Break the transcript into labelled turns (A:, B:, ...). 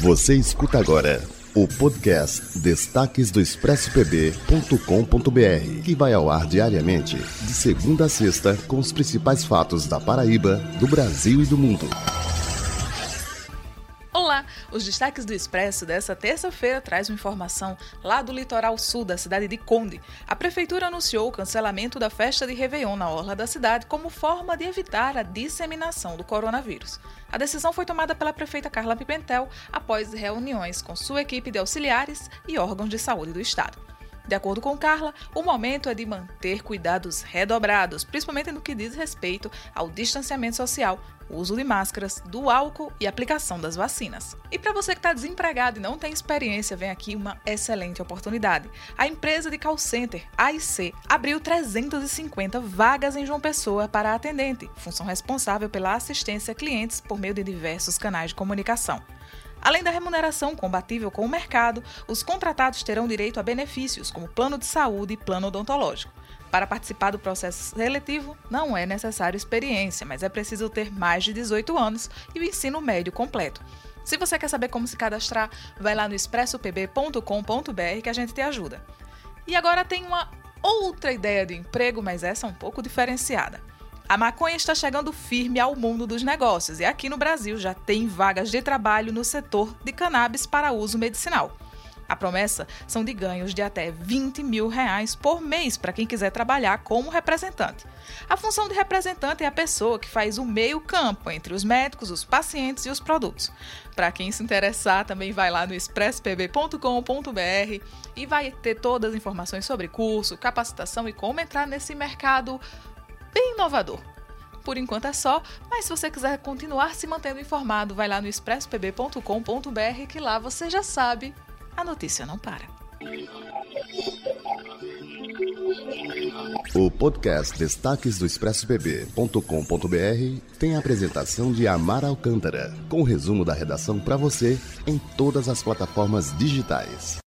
A: Você escuta agora o podcast Destaques do ExpressoPB.com.br, que vai ao ar diariamente, de segunda a sexta, com os principais fatos da Paraíba, do Brasil e do mundo.
B: Os destaques do Expresso dessa terça-feira traz uma informação lá do litoral sul da cidade de Conde. A prefeitura anunciou o cancelamento da festa de Réveillon na orla da cidade como forma de evitar a disseminação do coronavírus. A decisão foi tomada pela prefeita Carla Pimentel após reuniões com sua equipe de auxiliares e órgãos de saúde do estado. De acordo com Carla, o momento é de manter cuidados redobrados, principalmente no que diz respeito ao distanciamento social, uso de máscaras, do álcool e aplicação das vacinas. E para você que está desempregado e não tem experiência, vem aqui uma excelente oportunidade. A empresa de call center AIC abriu 350 vagas em João Pessoa para atendente, função responsável pela assistência a clientes por meio de diversos canais de comunicação. Além da remuneração compatível com o mercado, os contratados terão direito a benefícios como plano de saúde e plano odontológico. Para participar do processo seletivo, não é necessário experiência, mas é preciso ter mais de 18 anos e o ensino médio completo. Se você quer saber como se cadastrar, vai lá no expressopb.com.br que a gente te ajuda. E agora tem uma outra ideia de emprego, mas essa é um pouco diferenciada. A maconha está chegando firme ao mundo dos negócios e aqui no Brasil já tem vagas de trabalho no setor de cannabis para uso medicinal. A promessa são de ganhos de até 20 mil reais por mês para quem quiser trabalhar como representante. A função de representante é a pessoa que faz o meio campo entre os médicos, os pacientes e os produtos. Para quem se interessar, também vai lá no expresspb.com.br e vai ter todas as informações sobre curso, capacitação e como entrar nesse mercado bem inovador. Por enquanto é só, mas se você quiser continuar se mantendo informado, vai lá no expresspb.com.br que lá você já sabe, a notícia não para.
A: O podcast Destaques do ExpressoPB.com.br tem a apresentação de Amar Alcântara, com o resumo da redação para você em todas as plataformas digitais.